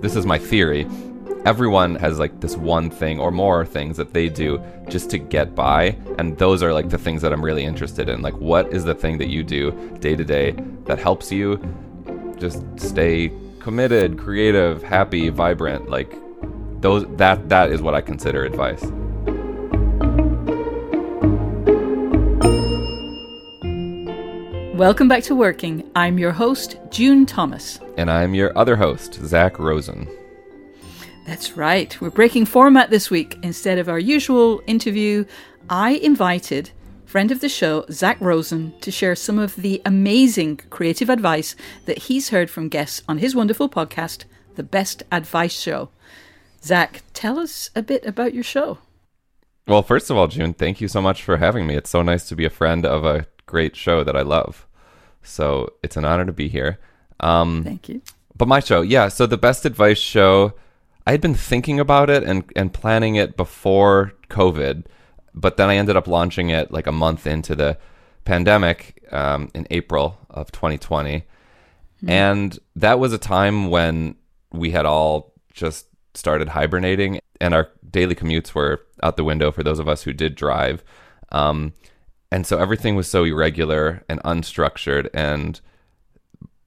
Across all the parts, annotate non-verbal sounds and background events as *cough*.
This is my theory. Everyone has like this one thing or more things that they do just to get by, and those are like the things that I'm really interested in. Like, what is the thing that you do day to day that helps you just stay committed, creative, happy, vibrant? Like, those that that is what I consider advice. Welcome back to Working. I'm your host, June Thomas. And I'm your other host, Zak Rosen. That's right. We're breaking format this week. Instead of our usual interview, I invited friend of the show, Zak Rosen, to share some of the amazing creative advice that he's heard from guests on his wonderful podcast, The Best Advice Show. Zak, tell us a bit about your show. Well, first of all, June, thank you so much for having me. It's so nice to be a friend of a great show that I love. So it's an honor to be here. Um, Thank you. But my show, yeah. So the best advice show, I had been thinking about it and and planning it before COVID, but then I ended up launching it like a month into the pandemic um, in April of 2020, mm-hmm. and that was a time when we had all just started hibernating and our daily commutes were out the window for those of us who did drive. Um, and so everything was so irregular and unstructured and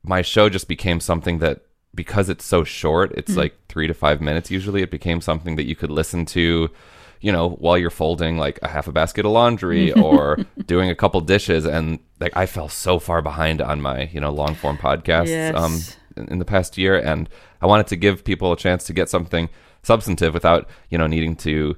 my show just became something that because it's so short it's mm-hmm. like three to five minutes usually it became something that you could listen to you know while you're folding like a half a basket of laundry *laughs* or doing a couple dishes and like i fell so far behind on my you know long form podcasts yes. um in, in the past year and i wanted to give people a chance to get something substantive without you know needing to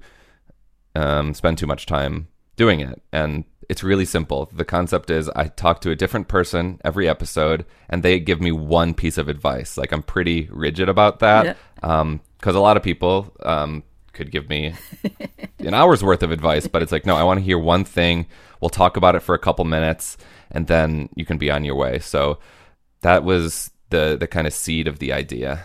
um, spend too much time doing it and it's really simple. The concept is I talk to a different person every episode, and they give me one piece of advice. Like I'm pretty rigid about that, because yeah. um, a lot of people um, could give me an hour's worth of advice, but it's like no, I want to hear one thing. We'll talk about it for a couple minutes, and then you can be on your way. So that was the the kind of seed of the idea.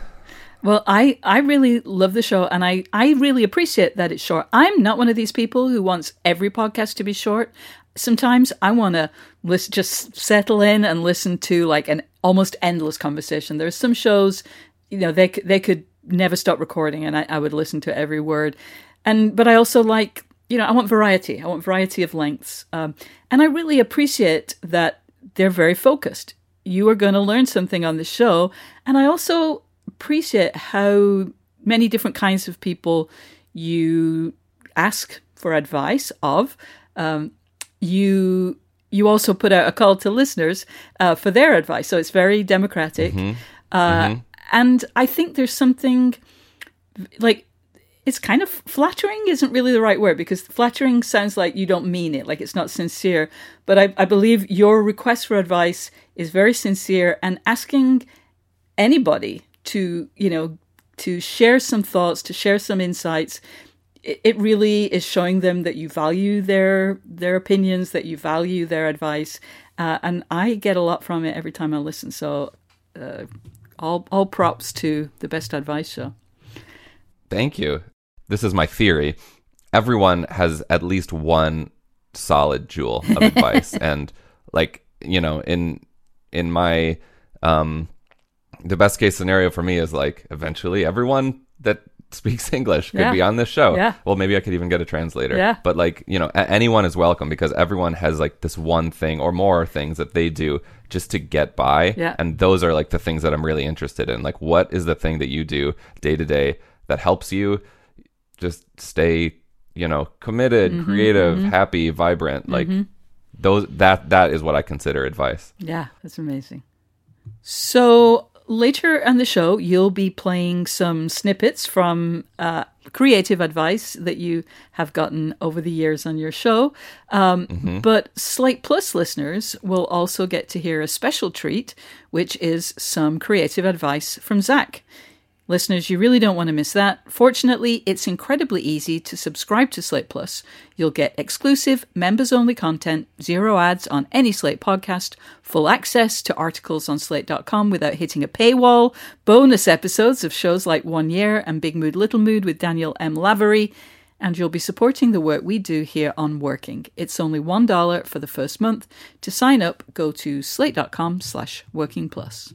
Well, I, I really love the show and I, I really appreciate that it's short. I'm not one of these people who wants every podcast to be short sometimes I want to just settle in and listen to like an almost endless conversation. There are some shows, you know, they they could never stop recording, and I, I would listen to every word. And but I also like, you know, I want variety. I want variety of lengths, um, and I really appreciate that they're very focused. You are going to learn something on the show, and I also appreciate how many different kinds of people you ask for advice of. Um, you you also put out a call to listeners uh, for their advice. So it's very democratic. Mm-hmm. Uh, mm-hmm. And I think there's something like it's kind of flattering isn't really the right word because flattering sounds like you don't mean it, like it's not sincere. But I, I believe your request for advice is very sincere and asking anybody to, you know, to share some thoughts, to share some insights it really is showing them that you value their their opinions, that you value their advice, uh, and I get a lot from it every time I listen. So, uh, all all props to the best advice show. Thank you. This is my theory. Everyone has at least one solid jewel of *laughs* advice, and like you know, in in my um, the best case scenario for me is like eventually everyone that speaks *laughs* English could Yeah. be on this show. Yeah. Well, maybe I could even get a translator. Yeah. But like, you know, a- anyone is welcome because everyone has like this one thing or more things that they do just to get by. Yeah. And those are like the things that I'm really interested in. Like, what is the thing that you do day to day that helps you just stay, you know, committed, Mm-hmm, creative, happy, vibrant? Like, those that that is what I consider advice. Yeah, that's amazing. So later on the show, you'll be playing some snippets from uh, creative advice that you have gotten over the years on your show. Um, But Slate Plus listeners will also get to hear a special treat, which is some creative advice from Zak. Listeners, you really don't want to miss that. Fortunately, it's incredibly easy to subscribe to Slate Plus. You'll get exclusive, members only content, zero ads on any Slate podcast, full access to articles on slate.com without hitting a paywall, bonus episodes of shows like One Year and Big Mood Little Mood with Daniel M. Lavery, and you'll be supporting the work we do here on Working. It's only $1 for the first month. To sign up, go to slate.com slash working plus.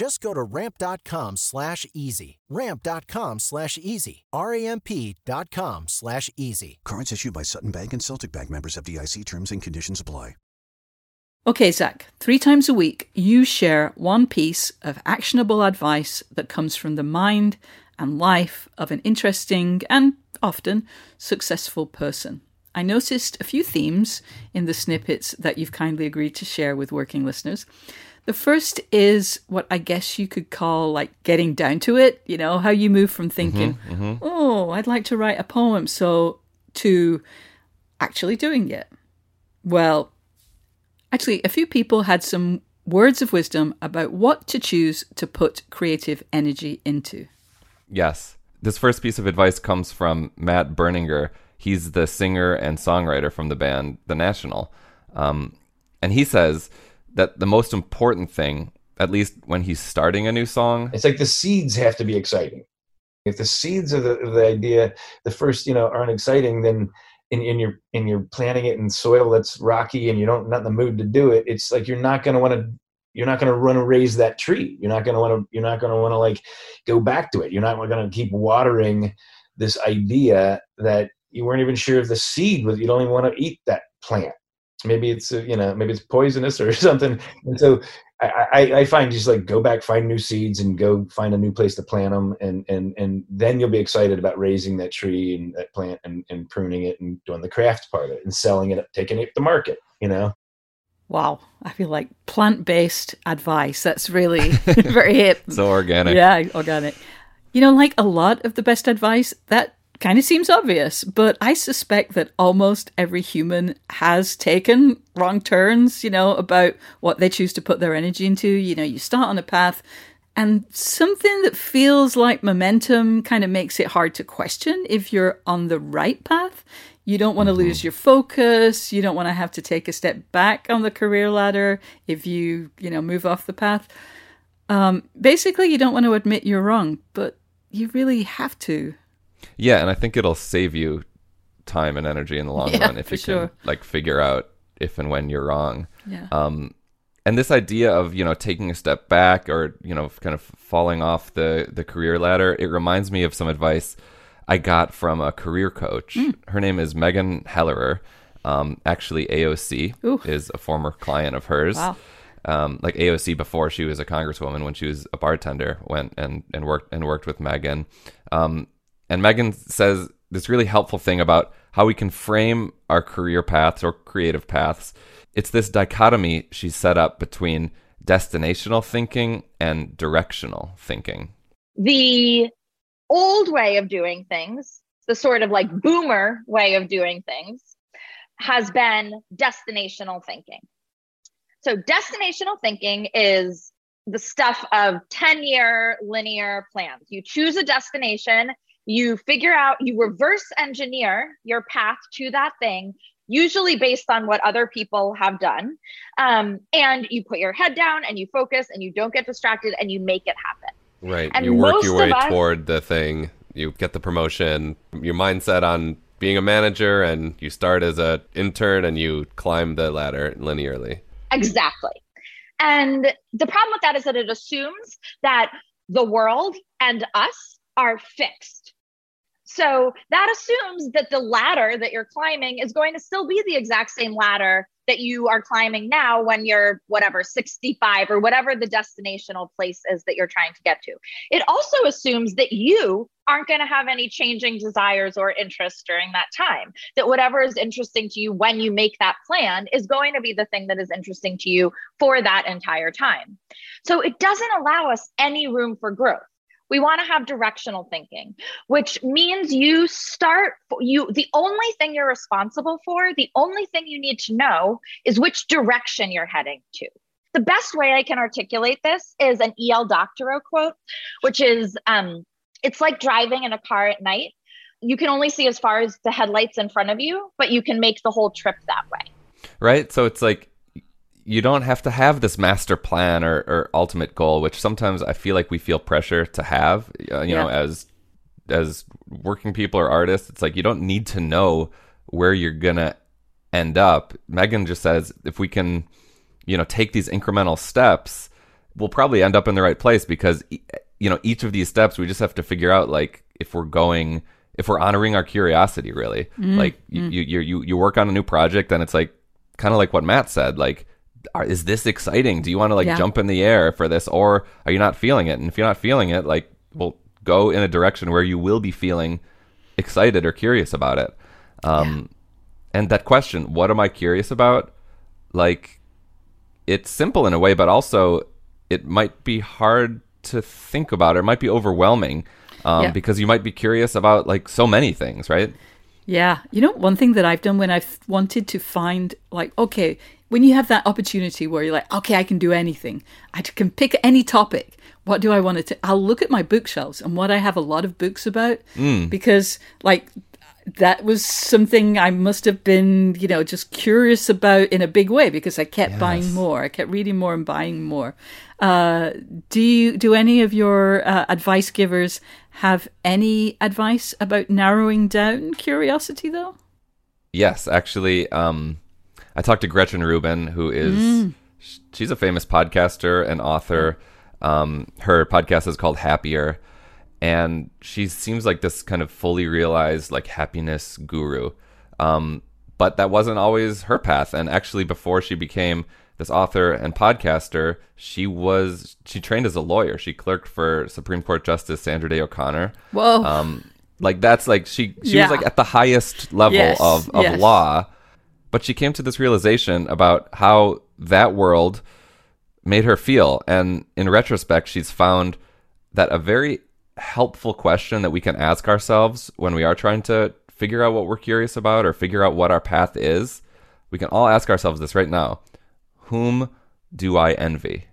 Just go to ramp.com slash easy. Ramp.com slash easy. R-A-M-P dot com slash easy. Cards issued by Sutton Bank and Celtic Bank members of DIC terms and conditions apply. Okay, Zak, three times a week, you share one piece of actionable advice that comes from the mind and life of an interesting and often successful person. I noticed a few themes in the snippets that you've kindly agreed to share with working listeners. The first is what I guess you could call like getting down to it, you know, how you move from thinking, oh, I'd like to write a poem, so to actually doing it. Well, Actually, a few people had some words of wisdom about what to choose to put creative energy into. Yes. This first piece of advice comes from Matt Berninger. He's the singer and songwriter from the band The National. Um, and he says that the most important thing, at least when he's starting a new song, It's like the seeds have to be exciting. If the seeds of the, of the idea, the first, you know, aren't exciting, then and, and you're and you're planting it in soil that's rocky and you don't not in the mood to do it, it's like you're not gonna want to you're not gonna run and raise that tree. You're not gonna want to you're not gonna want to like go back to it. You're not gonna keep watering this idea that you weren't even sure if the seed was you don't even want to eat that plant. Maybe it's uh, you know maybe it's poisonous or *laughs* something. And so I, I, I find just like go back, find new seeds, and go find a new place to plant them, and and and then you'll be excited about raising that tree and that plant and, and pruning it and doing the craft part of it and selling it, taking it to market. You know, Wow, I feel like plant based advice. That's really *laughs* *laughs* very hip. so organic. Yeah, organic. You know, like a lot of the best advice, that kind of seems obvious, but I suspect that almost every human has taken wrong turns, you know, about what they choose to put their energy into. You know, you start on a path and something that feels like momentum kind of makes it hard to question if you're on the right path. You don't want to lose your focus. You don't want to have to take a step back on the career ladder if you, you know, move off the path. Um, basically, you don't want to admit you're wrong, but you really have to. Yeah, and I think it'll save you time and energy in the long *laughs* Yeah, run if you sure. can like figure out if and when you're wrong. Yeah. Um, and this idea of you know taking a step back or you know kind of falling off the the career ladder, it reminds me of some advice I got from a career coach. Hmm. Her name is Megan Hellerer. Um, actually, AOC Ooh. is a former client of hers. Wow. Um, like AOC before she was a congresswoman when she was a bartender went and, and worked and worked with Megan. Um, and Megan says this really helpful thing about how we can frame our career paths or creative paths. It's this dichotomy she's set up between destinational thinking and directional thinking? The old way of doing things, the sort of like boomer way of doing things, has been destinational thinking. So, destinational thinking is the stuff of 10 year linear plans. You choose a destination, you figure out, you reverse engineer your path to that thing, usually based on what other people have done. Um, and you put your head down and you focus and you don't get distracted and you make it happen. Right. And you work your way us- toward the thing. You get the promotion. Your mindset on being a manager, and you start as a intern, and you climb the ladder linearly. Exactly. And the problem with that is that it assumes that the world and us are fixed. So that assumes that the ladder that you're climbing is going to still be the exact same ladder that you are climbing now when you're whatever 65 or whatever the destinational place is that you're trying to get to. It also assumes that you aren't going to have any changing desires or interests during that time. That whatever is interesting to you when you make that plan is going to be the thing that is interesting to you for that entire time. So it doesn't allow us any room for growth. We want to have directional thinking, which means you start you the only thing you're responsible for, the only thing you need to know is which direction you're heading to. The best way I can articulate this is an E.L. Doctorow quote, which is um, it's like driving in a car at night. You can only see as far as the headlights in front of you, but you can make the whole trip that way. right? So it's like you don't have to have this master plan or, or ultimate goal, which sometimes I feel like we feel pressure to have. Uh, you know, as as working people or artists, it's like you don't need to know where you're gonna end up. Megan just says if we can, you know, take these incremental steps, we'll probably end up in the right place because you know each of these steps we just have to figure out like if we're going if we're honoring our curiosity really like you, you you you work on a new project and it's like kind of like what Matt said like are, is this exciting? Do you want to like Yeah. jump in the air for this or are you not feeling it? And if you're not feeling it like well go in a direction where you will be feeling excited or curious about it. Um and that question what am i curious about? Like it's simple in a way but also it might be hard to think about or it might be overwhelming um, Yeah. because you might be curious about like so many things right Yeah. You know, one thing that I've done when I've wanted to find, like, okay, when you have that opportunity where you're like, okay, I can do anything, I can pick any topic. What do I want to? I'll look at my bookshelves and what I have a lot of books about hmm. because, like, that was something I must have been, you know, just curious about in a big way because I kept buying more. I kept reading more and buying more. Uh, do you, do any of your uh, advice givers have any advice about narrowing down curiosity though? Yes, actually, um, I talked to Gretchen Rubin, who is Mm. she's a famous podcaster and author. Um, her podcast is called Happier, and she seems like this kind of fully realized like happiness guru. Um, but that wasn't always her path. And actually, before she became this author and podcaster, she was she trained as a lawyer. She clerked for Supreme Court Justice Sandra Day O'Connor. Whoa. Um, like that's like she she Yeah. was like at the highest level Yes, of of yes. law, but she came to this realization about how that world made her feel, and in retrospect, she's found that a very helpful question that we can ask ourselves when we are trying to figure out what we're curious about or figure out what our path is, we can all ask ourselves this right now: Whom do I envy?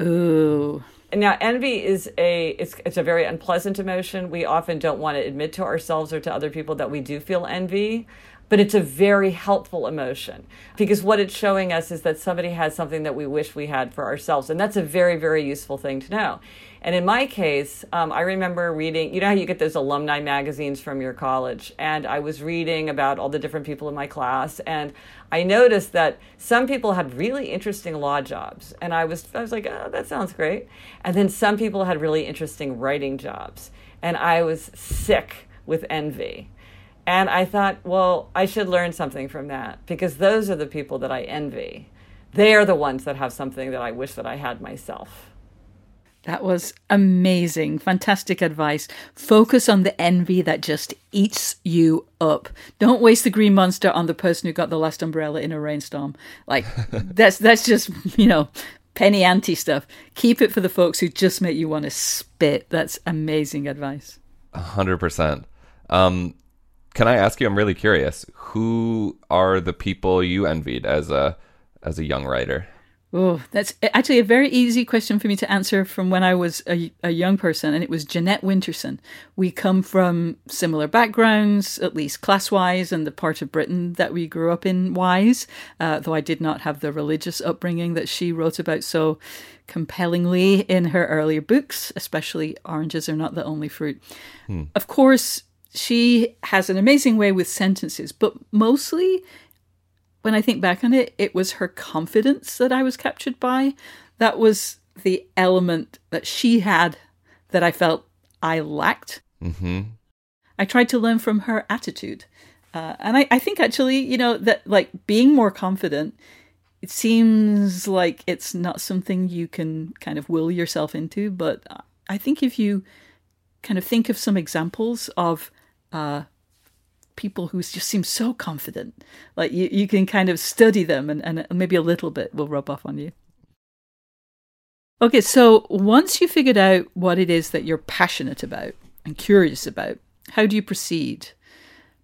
Ooh. Now, envy is a it's it's a very unpleasant emotion. We often don't want to admit to ourselves or to other people that we do feel envy, but it's a very helpful emotion because what it's showing us is that somebody has something that we wish we had for ourselves, and that's a very very useful thing to know. And in my case, um, I remember reading. You know how you get those alumni magazines from your college, and I was reading about all the different people in my class, and I noticed that some people had really interesting law jobs, and I was I was like, oh, that sounds great. And then some people had really interesting writing jobs, and I was sick with envy. And I thought, well, I should learn something from that because those are the people that I envy. They are the ones that have something that I wish that I had myself. That was amazing. Fantastic advice. Focus on the envy that just eats you up. Don't waste the green monster on the person who got the last umbrella in a rainstorm. Like *laughs* that's that's just, you know, penny ante stuff. Keep it for the folks who just make you want to spit. That's amazing advice. A hundred percent. Um, can I ask you? I'm really curious. Who are the people you envied as a as a young writer? Oh, that's actually a very easy question for me to answer from when I was a, a, young person, and it was Jeanette Winterson. We come from similar backgrounds, at least class wise, and the part of Britain that we grew up in wise, uh, though I did not have the religious upbringing that she wrote about so compellingly in her earlier books, especially Oranges Are Not the Only Fruit. Hmm. Of course, she has an amazing way with sentences, but mostly when I think back on it, it was her confidence that I was captured by. That was the element that she had that I felt I lacked. Mm-hmm. I tried to learn from her attitude. Uh, and I, I think actually, you know, that like being more confident, it seems like it's not something you can kind of will yourself into. But I think if you kind of think of some examples of uh, people who just seem so confident. Like you, you can kind of study them and, and maybe a little bit will rub off on you. Okay, so once you figured out what it is that you're passionate about and curious about, how do you proceed?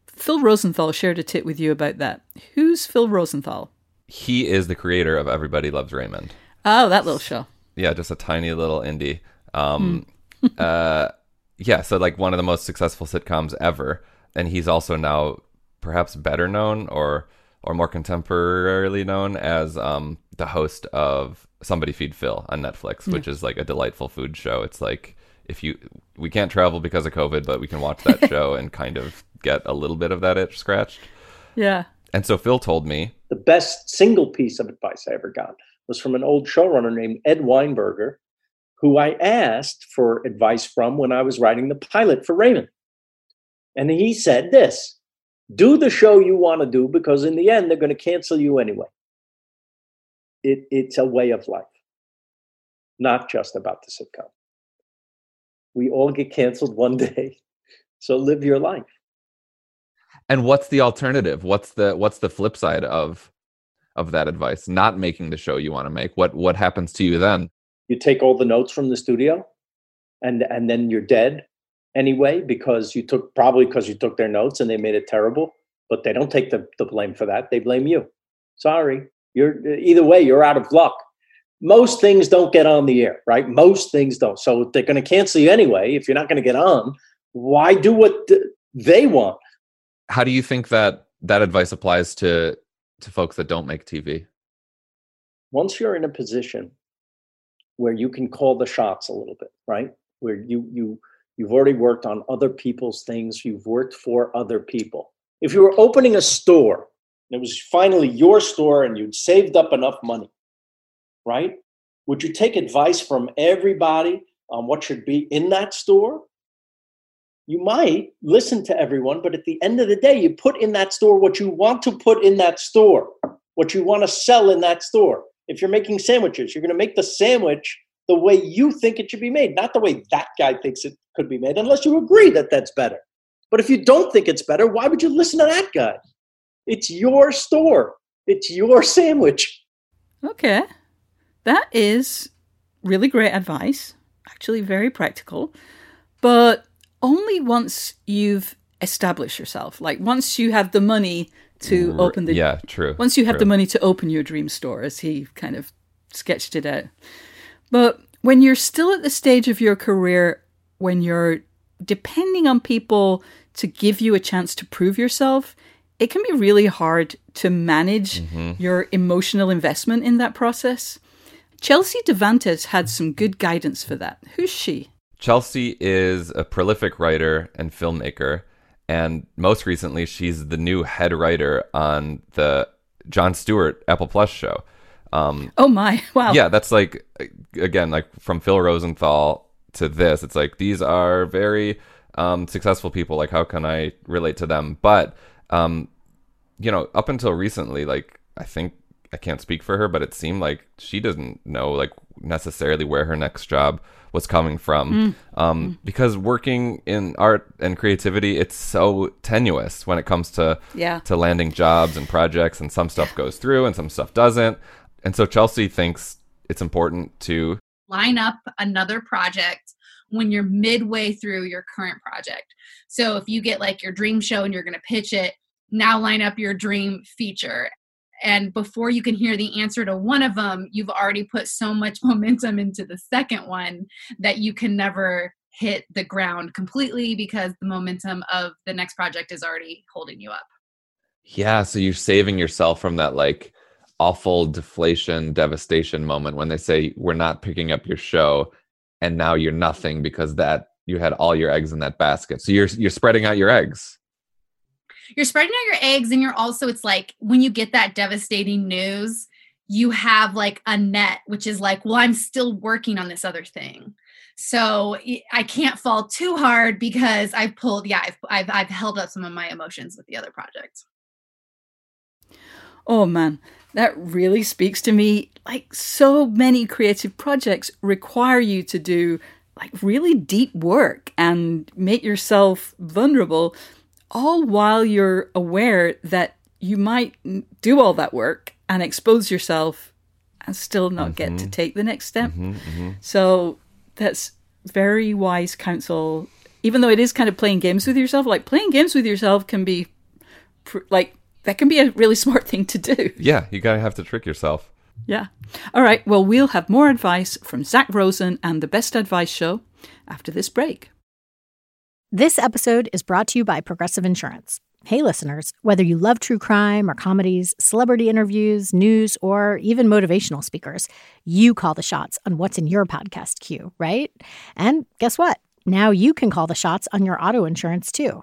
Phil Rosenthal shared a tip with you about that. Who's Phil Rosenthal? He is the creator of Everybody Loves Raymond. Oh, that little show. Yeah, just a tiny little indie. Um, mm. uh, yeah, so like one of the most successful sitcoms ever and he's also now perhaps better known or or more contemporarily known as um, the host of Somebody Feed Phil on Netflix, which is like a delightful food show. It's like if you we can't travel because of COVID, but we can watch that *laughs* show and kind of get a little bit of that itch scratched. Yeah. And so Phil told me the best single piece of advice I ever got was from an old showrunner named Ed Weinberger, who I asked for advice from when I was writing the pilot for Raymond. And he said this do the show you want to do because in the end, they're going to cancel you anyway. It, it's a way of life, not just about the sitcom. We all get canceled one *laughs* day. So live your life. And what's the alternative? What's the what's the flip side of of that advice? Not making the show you want to make. What what happens to you then? You take all the notes from the studio and and then you're dead anyway because you took probably because you took their notes and they made it terrible but they don't take the, the blame for that they blame you. Sorry. You're either way you're out of luck. Most things don't get on the air right? Most things don't. So they're going to cancel you anyway if you're not going to get on why do what they want? How do you think that that advice applies to to folks that don't make tv once you're in a position where you can call the shots a little bit right? Where you you You've already worked on other people's things. You've worked for other people. If you were opening a store, and it was finally your store and you'd saved up enough money, right? Would you take advice from everybody on what should be in that store? You might listen to everyone, but at the end of the day, you put in that store what you want to put in that store, what you want to sell in that store. If you're making sandwiches, you're going to make the sandwich the way you think it should be made, not the way that guy thinks it could be made, unless you agree that that's better. But if you don't think it's better, why would you listen to that guy? It's your store, it's your sandwich. Okay. That is really great advice, actually, very practical. But only once you've established yourself, like once you have the money to mm, open the. Yeah, true. Once you have true. the money to open your dream store, as he kind of sketched it out. But when you're still at the stage of your career when you're depending on people to give you a chance to prove yourself, it can be really hard to manage mm-hmm. your emotional investment in that process. Chelsea Devantez had some good guidance for that. Who's she? Chelsea is a prolific writer and filmmaker, and most recently, she's the new head writer on the Jon Stewart Apple Plus show. Um, oh my! *laughs* Wow. Yeah, that's like again, like from Phil Rosenthal to this, it's like these are very um, successful people. Like, how can I relate to them? But um, you know, up until recently, like I think I can't speak for her, but it seemed like she doesn't know like necessarily where her next job was coming from. Mm. Um, mm. Because working in art and creativity, it's so tenuous when it comes to yeah. to landing jobs and projects, and some stuff goes through and some stuff doesn't. And so Chelsea thinks it's important to line up another project when you're midway through your current project. So if you get like your dream show and you're going to pitch it, now line up your dream feature. And before you can hear the answer to one of them, you've already put so much *laughs* momentum into the second one that you can never hit the ground completely because the momentum of the next project is already holding you up. Yeah, so you're saving yourself from that like awful deflation devastation moment when they say we're not picking up your show and now you're nothing because that you had all your eggs in that basket. So you're you're spreading out your eggs. You're spreading out your eggs and you're also it's like when you get that devastating news, you have like a net which is like, well, I'm still working on this other thing. So I can't fall too hard because I've pulled yeah, I've I've, I've held up some of my emotions with the other projects. Oh man, that really speaks to me. Like so many creative projects require you to do like really deep work and make yourself vulnerable, all while you're aware that you might do all that work and expose yourself and still not mm-hmm. get to mm-hmm. take the next step. Mm-hmm, mm-hmm. So that's very wise counsel. Even though it is kind of playing games with yourself, like playing games with yourself can be pr- like that can be a really smart thing to do. Yeah, you gotta have to trick yourself. Yeah. All right. Well, we'll have more advice from Zak Rosen and the Best Advice Show after this break. This episode is brought to you by Progressive Insurance. Hey, listeners, whether you love true crime or comedies, celebrity interviews, news, or even motivational speakers, you call the shots on what's in your podcast queue, right? And guess what? Now you can call the shots on your auto insurance too.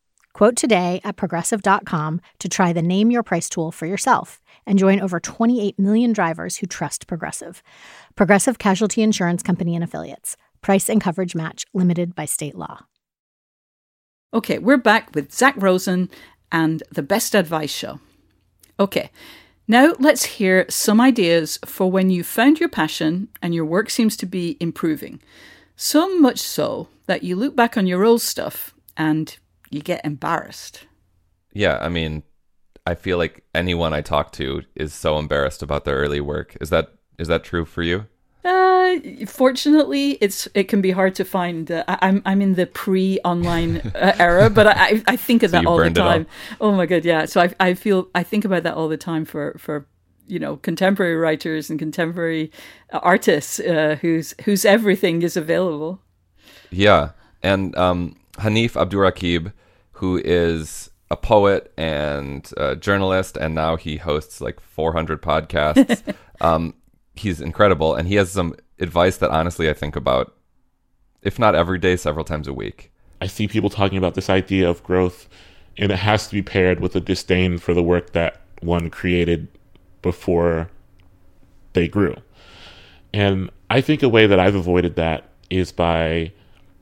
Quote today at progressive.com to try the Name Your Price tool for yourself and join over 28 million drivers who trust Progressive. Progressive Casualty Insurance Company and Affiliates. Price and coverage match limited by state law. Okay, we're back with Zak Rosen and the Best Advice Show. Okay, now let's hear some ideas for when you found your passion and your work seems to be improving. So much so that you look back on your old stuff and you get embarrassed. Yeah, I mean, I feel like anyone I talk to is so embarrassed about their early work. Is that is that true for you? Uh, fortunately, it's it can be hard to find. Uh, I'm I'm in the pre-online *laughs* uh, era, but I I think of so that all the time. Oh my god, yeah. So I I feel I think about that all the time for for you know contemporary writers and contemporary artists uh, whose whose everything is available. Yeah, and um, Hanif Abdurraqib who is a poet and a journalist, and now he hosts like 400 podcasts. *laughs* um, he's incredible, and he has some advice that honestly I think about, if not every day, several times a week. I see people talking about this idea of growth, and it has to be paired with a disdain for the work that one created before they grew. And I think a way that I've avoided that is by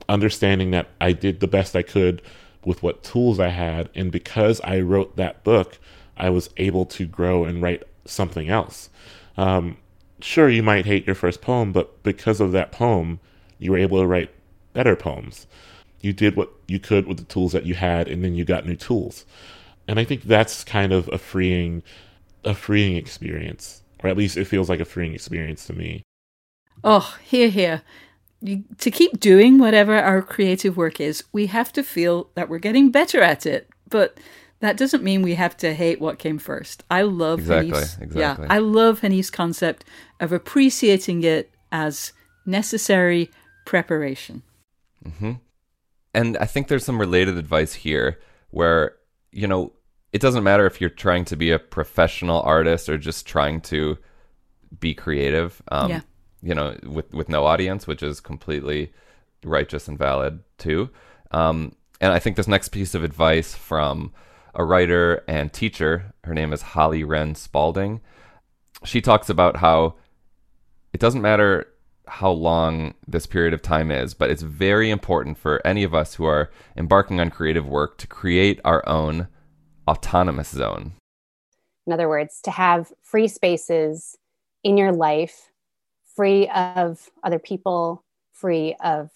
understanding that I did the best I could with what tools I had. And because I wrote that book, I was able to grow and write something else. Um, sure, you might hate your first poem, but because of that poem, you were able to write better poems. You did what you could with the tools that you had, and then you got new tools. And I think that's kind of a freeing, a freeing experience, or at least it feels like a freeing experience to me. Oh, here, here to keep doing whatever our creative work is, we have to feel that we're getting better at it. But that doesn't mean we have to hate what came first. I love exactly, exactly. Yeah, I love Hanif's concept of appreciating it as necessary preparation. Mm-hmm. And I think there's some related advice here where, you know, it doesn't matter if you're trying to be a professional artist or just trying to be creative. Um, yeah you know, with with no audience, which is completely righteous and valid too. Um, and I think this next piece of advice from a writer and teacher, her name is Holly Wren Spalding. She talks about how it doesn't matter how long this period of time is, but it's very important for any of us who are embarking on creative work to create our own autonomous zone. In other words, to have free spaces in your life, free of other people, free of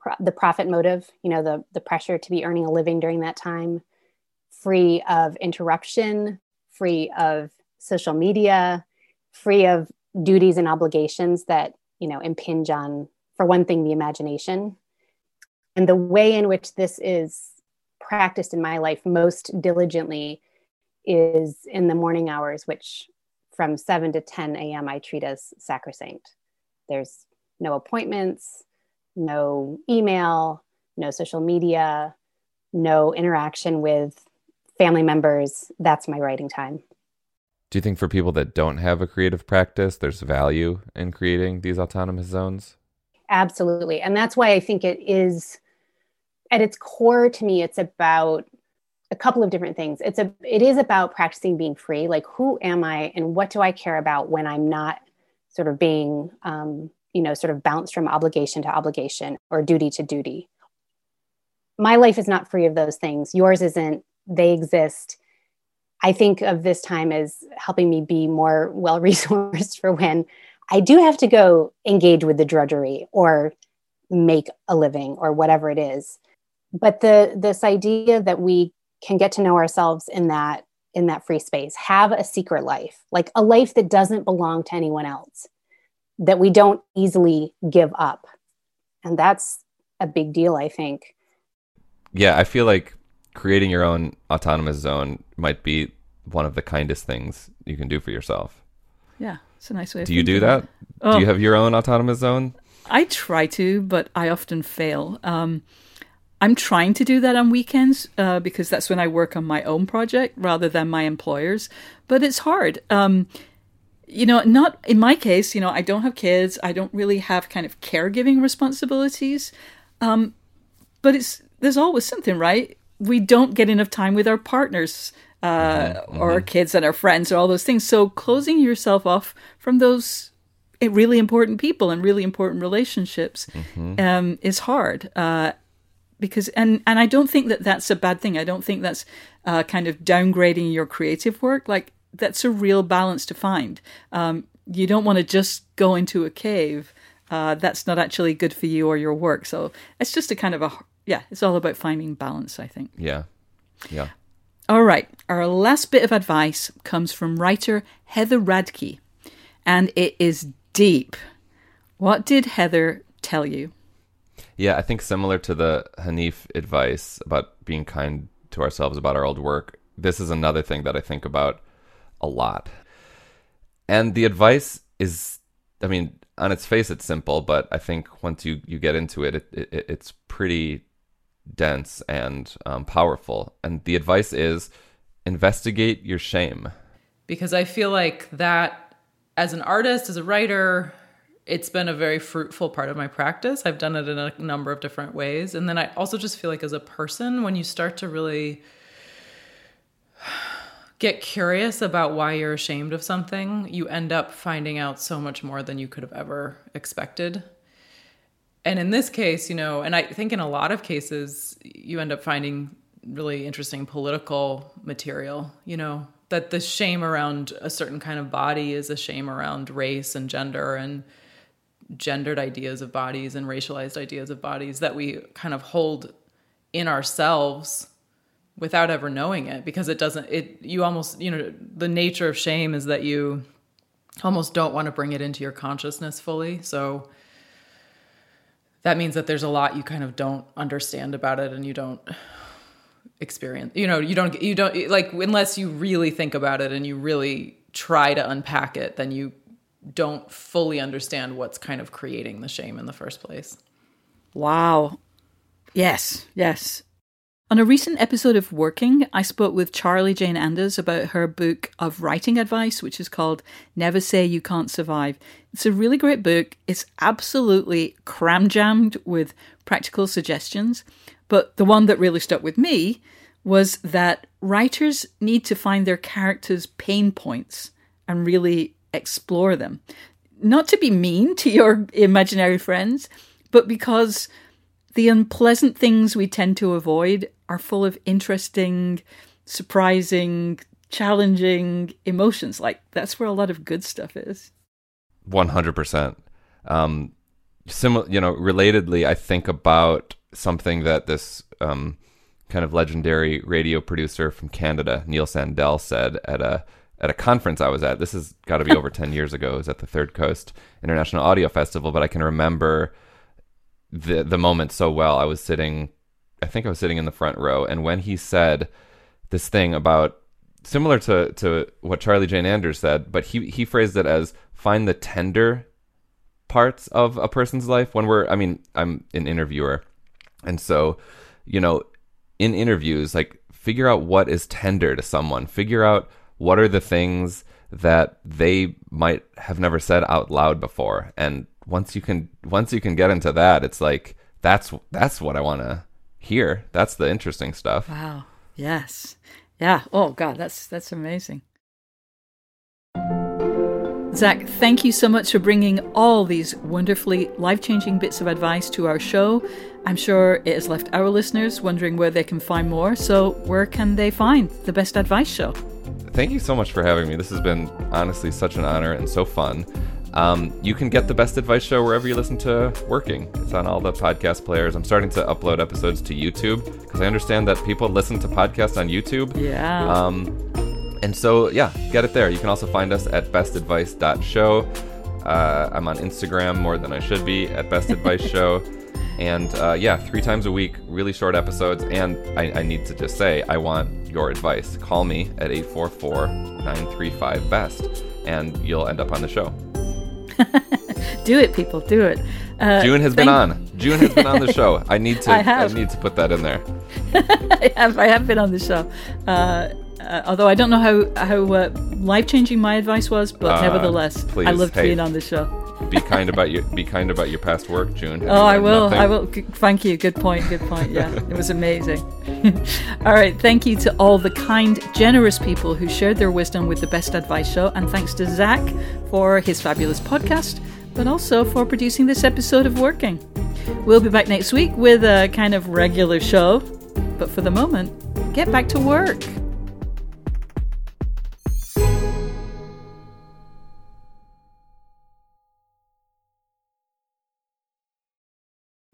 pro- the profit motive, you know, the, the pressure to be earning a living during that time, free of interruption, free of social media, free of duties and obligations that, you know, impinge on, for one thing, the imagination. And the way in which this is practiced in my life most diligently is in the morning hours, which from 7 to 10 a.m. I treat as sacrosanct. There's no appointments, no email, no social media, no interaction with family members. That's my writing time. Do you think for people that don't have a creative practice, there's value in creating these autonomous zones? Absolutely. And that's why I think it is at its core to me it's about a couple of different things. It's a it is about practicing being free, like who am I and what do I care about when I'm not sort of being um, you know, sort of bounced from obligation to obligation or duty to duty. My life is not free of those things. Yours isn't. They exist. I think of this time as helping me be more well *laughs* resourced for when I do have to go engage with the drudgery or make a living or whatever it is. But the this idea that we can get to know ourselves in that in that free space, have a secret life, like a life that doesn't belong to anyone else, that we don't easily give up. And that's a big deal, I think. Yeah, I feel like creating your own autonomous zone might be one of the kindest things you can do for yourself. Yeah, it's a nice way. Do you do that? Oh, do you have your own autonomous zone? I try to, but I often fail. Um, I'm trying to do that on weekends uh, because that's when I work on my own project rather than my employer's. But it's hard. Um, you know, not in my case, you know, I don't have kids. I don't really have kind of caregiving responsibilities. Um, but it's there's always something, right? We don't get enough time with our partners uh, mm-hmm. or our kids and our friends or all those things. So closing yourself off from those eh, really important people and really important relationships mm-hmm. um, is hard. Uh, because and and I don't think that that's a bad thing. I don't think that's uh, kind of downgrading your creative work. Like that's a real balance to find. Um, you don't want to just go into a cave. Uh, that's not actually good for you or your work. So it's just a kind of a yeah. It's all about finding balance. I think. Yeah, yeah. All right. Our last bit of advice comes from writer Heather Radke, and it is deep. What did Heather tell you? Yeah, I think similar to the Hanif advice about being kind to ourselves about our old work, this is another thing that I think about a lot. And the advice is, I mean, on its face, it's simple, but I think once you, you get into it, it, it it's pretty dense and um, powerful. And the advice is investigate your shame. Because I feel like that, as an artist, as a writer, it's been a very fruitful part of my practice. I've done it in a number of different ways. And then I also just feel like, as a person, when you start to really *sighs* get curious about why you're ashamed of something, you end up finding out so much more than you could have ever expected. And in this case, you know, and I think in a lot of cases, you end up finding really interesting political material, you know, that the shame around a certain kind of body is a shame around race and gender and gendered ideas of bodies and racialized ideas of bodies that we kind of hold in ourselves without ever knowing it because it doesn't it you almost you know the nature of shame is that you almost don't want to bring it into your consciousness fully. So that means that there's a lot you kind of don't understand about it and you don't experience you know you don't you don't like unless you really think about it and you really try to unpack it then you don't fully understand what's kind of creating the shame in the first place wow yes yes on a recent episode of Working, I spoke with Charlie Jane Anders about her book of writing advice, which is called Never Say You Can't Survive. It's a really great book. It's absolutely cram jammed with practical suggestions. But the one that really stuck with me was that writers need to find their characters' pain points and really explore them. not to be mean to your imaginary friends, but because the unpleasant things we tend to avoid are full of interesting, surprising, challenging emotions. Like that's where a lot of good stuff is. One hundred percent. Um, similar, you know, relatedly, I think about something that this um, kind of legendary radio producer from Canada, Neil Sandell, said at a at a conference I was at. This has got to be over ten years ago. It was at the Third Coast International Audio Festival, but I can remember the the moment so well. I was sitting, I think I was sitting in the front row, and when he said this thing about similar to to what Charlie Jane Anders said, but he he phrased it as find the tender parts of a person's life when we're I mean, I'm an interviewer. And so, you know, in interviews, like figure out what is tender to someone. Figure out what are the things that they might have never said out loud before. And once you can once you can get into that, it's like that's that's what I want to hear. That's the interesting stuff. Wow. Yes. Yeah. Oh God, that's that's amazing. Zak, thank you so much for bringing all these wonderfully life changing bits of advice to our show. I'm sure it has left our listeners wondering where they can find more. So, where can they find the best advice show? Thank you so much for having me. This has been honestly such an honor and so fun. Um, you can get the best advice show wherever you listen to Working. It's on all the podcast players. I'm starting to upload episodes to YouTube because I understand that people listen to podcasts on YouTube. Yeah. Um, and so, yeah, get it there. You can also find us at bestadvice.show. Uh, I'm on Instagram more than I should be at Best Advice *laughs* Show. And uh, yeah, three times a week, really short episodes. And I, I need to just say, I want your advice. Call me at 844 935 BEST, and you'll end up on the show. *laughs* do it, people. Do it. Uh, June has been on. June has been on the show. I need to. *laughs* I, have. I need to put that in there. *laughs* I have. I have been on the show. Uh, uh, although I don't know how how uh, life changing my advice was, but uh, nevertheless, please, I loved hey, being on the show. Be kind about your be kind about your past work, June. Have oh, I will. Nothing? I will. Thank you. Good point. Good point. Yeah, it was amazing. *laughs* all right. Thank you to all the kind, generous people who shared their wisdom with the Best Advice Show, and thanks to Zak for his fabulous podcast, but also for producing this episode of Working. We'll be back next week with a kind of regular show, but for the moment, get back to work.